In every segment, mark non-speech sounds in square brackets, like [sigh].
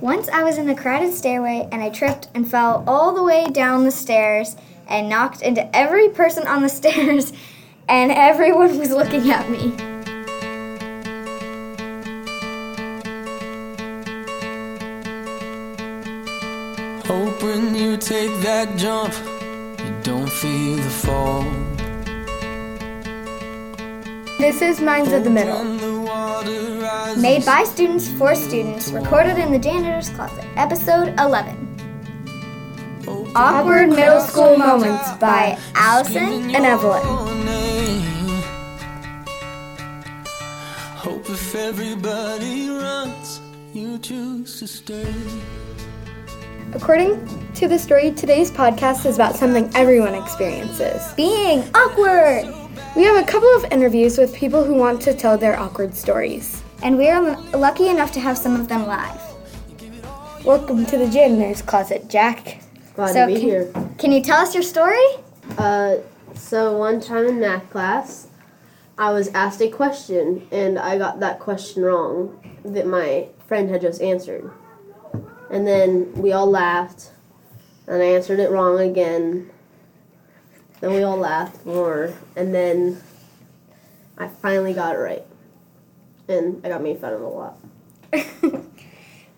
Once I was in a crowded stairway and I tripped and fell all the way down the stairs and knocked into every person on the [laughs] stairs, and everyone was looking at me. Hope when you take that jump, you don't feel the fall. This is Minds of the Middle. When the water rises, Made by students for students, recorded in the janitor's closet, episode 11. Awkward Middle School Moments by Allison and Evelyn. Hope if everybody runs, you choose to stay. According to the story, today's podcast is about something everyone experiences. Being awkward! We have a couple of interviews with people who want to tell their awkward stories. And we are lucky enough to have some of them live. Welcome to the gym, janitor's closet, Jack. Glad So to be can- here. Can you tell us your story? Uh, so one time in math class, I was asked a question and I got that question wrong that my friend had just answered. And then we all laughed, and I answered it wrong again. Then we all laughed more, and then I finally got it right. And I got made fun of a lot. [laughs]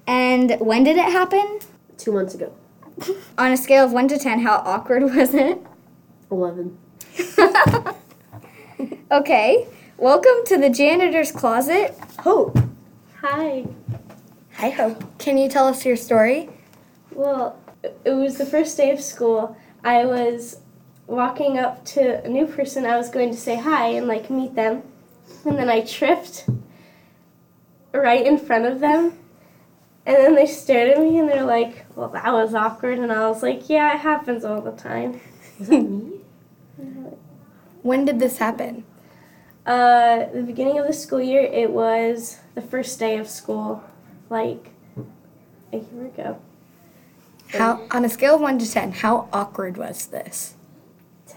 And when did it happen? Two months ago. [laughs] On a scale of 1 to 10, how awkward [laughs] was it? 11. Okay, welcome to the janitor's closet. Hope. Hi. Hi, Hope. Can you tell us your story? Well, it was the first day of school. I was walking up to a new person. I was going to say hi and like meet them. And then I tripped right in front of them. And then they stared at me and they're like, well, that was awkward. And I was like, yeah, it happens all the time. Was that me? When did this happen? Uh, the beginning of the school year, it was the first day of school, like a year ago. How on a scale of 1 to 10, how awkward was this?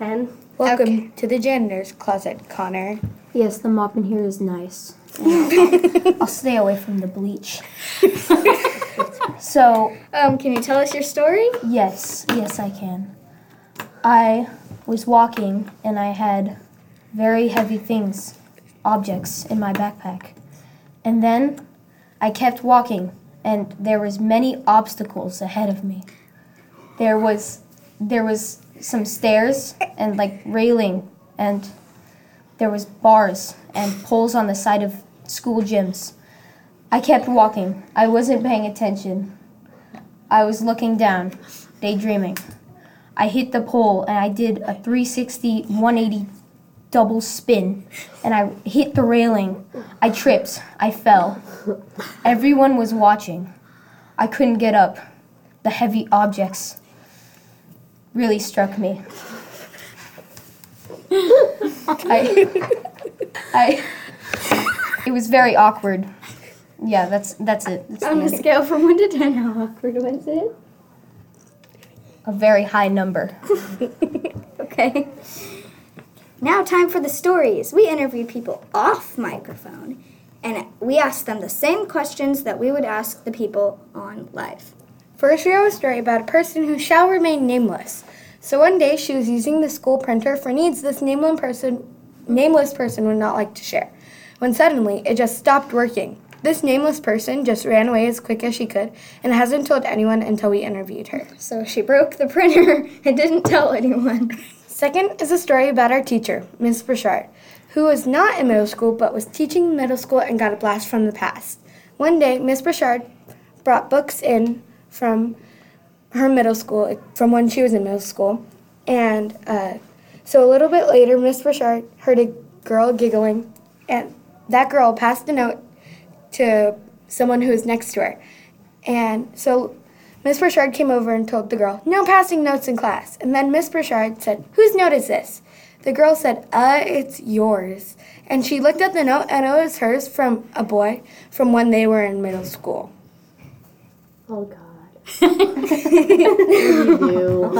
10. Welcome Okay. to the janitor's closet, Connor. Yes, the mop in here is nice. [laughs] I'll stay away from the bleach. [laughs] so, Um, can you tell us your story? yes, yes, I can. I was walking and I had very heavy things, objects in my backpack. And then I kept walking and there was many obstacles ahead of me. There was there was some stairs and like railing and there was bars and poles on the side of school gyms. I kept walking. I wasn't paying attention. I was looking down, daydreaming. I hit the pole and I did a 360 180 double spin and I hit the railing. I tripped. I fell. Everyone was watching. I couldn't get up. The heavy objects really struck me. [laughs] I, I, it was very awkward. Yeah, that's that's it. That's On a end. scale from 1 to 10, how awkward was it? a very high number. [laughs] Okay. Now, time for the stories. We interview people off microphone and we ask them the same questions that we would ask the people on live. First, we have a story about a person who shall remain nameless. So one day, she was using the school printer for needs this nameless person, nameless person would not like to share. When suddenly, it just stopped working. This nameless person just ran away as quick as she could and hasn't told anyone until we interviewed her. So she broke the printer [laughs] and didn't tell anyone. Second is a story about our teacher, Miss Burchard, who was not in middle school but was teaching middle school and got a blast from the past. One day, Miss Burchard brought books in from her middle school, from when she was in middle school, and uh, so a little bit later, Miss Burchard heard a girl giggling, and that girl passed a note to someone who was next to her. And so Miss Burchard came over and told the girl, No passing notes in class. And then Miss Burchard said, Whose note is this? The girl said, Uh, it's yours. And she looked at the note and it was hers from a boy from when they were in middle school. Oh God. You.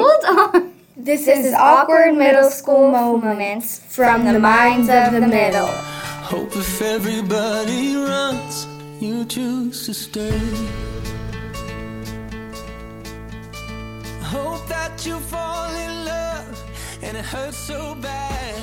Hold on. This, This is awkward middle school moments from the minds of the middle. Hope if everybody runs, you choose to stay. Hope that you fall in love and it hurts so bad.